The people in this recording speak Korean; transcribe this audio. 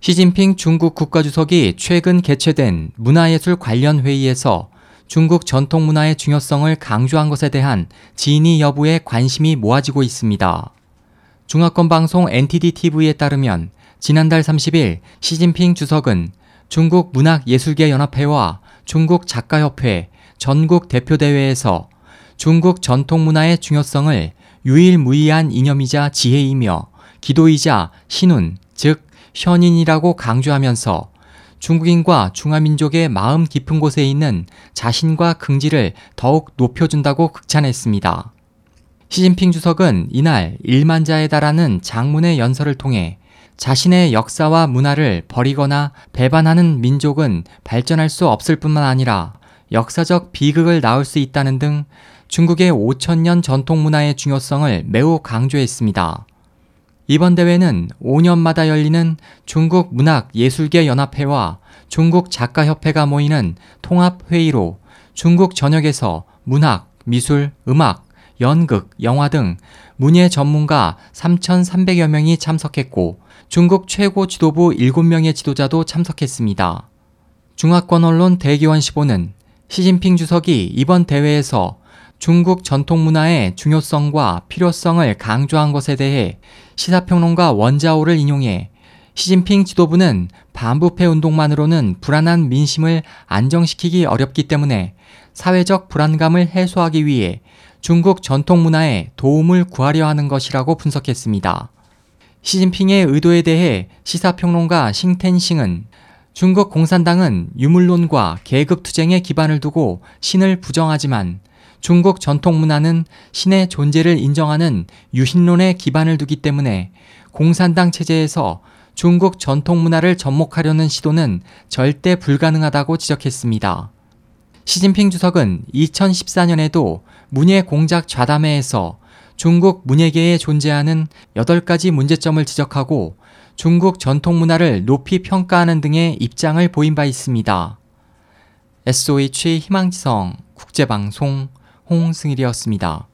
시진핑 중국 국가주석이 최근 개최된 문화예술 관련 회의에서 중국 전통 문화의 중요성을 강조한 것에 대한 진위 여부에 관심이 모아지고 있습니다. 중화권 방송 NTD TV에 따르면 지난달 30일 시진핑 주석은 중국 문학예술계 연합회와 중국 작가협회 전국 대표대회에서 중국 전통 문화의 중요성을 유일무이한 이념이자 지혜이며 기도이자 신운, 즉 현인이라고 강조하면서 중국인과 중화민족의 마음 깊은 곳에 있는 자신과 긍지를 더욱 높여준다고 극찬했습니다. 시진핑 주석은 이날 1만자에 달하는 장문의 연설을 통해 자신의 역사와 문화를 버리거나 배반하는 민족은 발전할 수 없을 뿐만 아니라 역사적 비극을 낳을 수 있다는 등 중국의 5천년 전통 문화의 중요성을 매우 강조했습니다. 이번 대회는 5년마다 열리는 중국 문학예술계 연합회와 중국 작가협회가 모이는 통합회의로 중국 전역에서 문학, 미술, 음악, 연극, 영화 등 문예 전문가 3,300여 명이 참석했고 중국 최고 지도부 7명의 지도자도 참석했습니다. 중화권 언론 대기원 15는 시진핑 주석이 이번 대회에서 중국 전통 문화의 중요성과 필요성을 강조한 것에 대해 시사평론가 원자오를 인용해 시진핑 지도부는 반부패 운동만으로는 불안한 민심을 안정시키기 어렵기 때문에 사회적 불안감을 해소하기 위해 중국 전통 문화에 도움을 구하려 하는 것이라고 분석했습니다. 시진핑의 의도에 대해 시사평론가 싱텐싱은 중국 공산당은 유물론과 계급투쟁에 기반을 두고 신을 부정하지만 중국 전통 문화는 신의 존재를 인정하는 유신론에 기반을 두기 때문에 공산당 체제에서 중국 전통 문화를 접목하려는 시도는 절대 불가능하다고 지적했습니다. 시진핑 주석은 2014년에도 문예 공작 좌담회에서 중국 문예계에 존재하는 8가지 문제점을 지적하고 중국 전통 문화를 높이 평가하는 등의 입장을 보인 바 있습니다. SOH 희망지성 국제방송 홍승일이었습니다.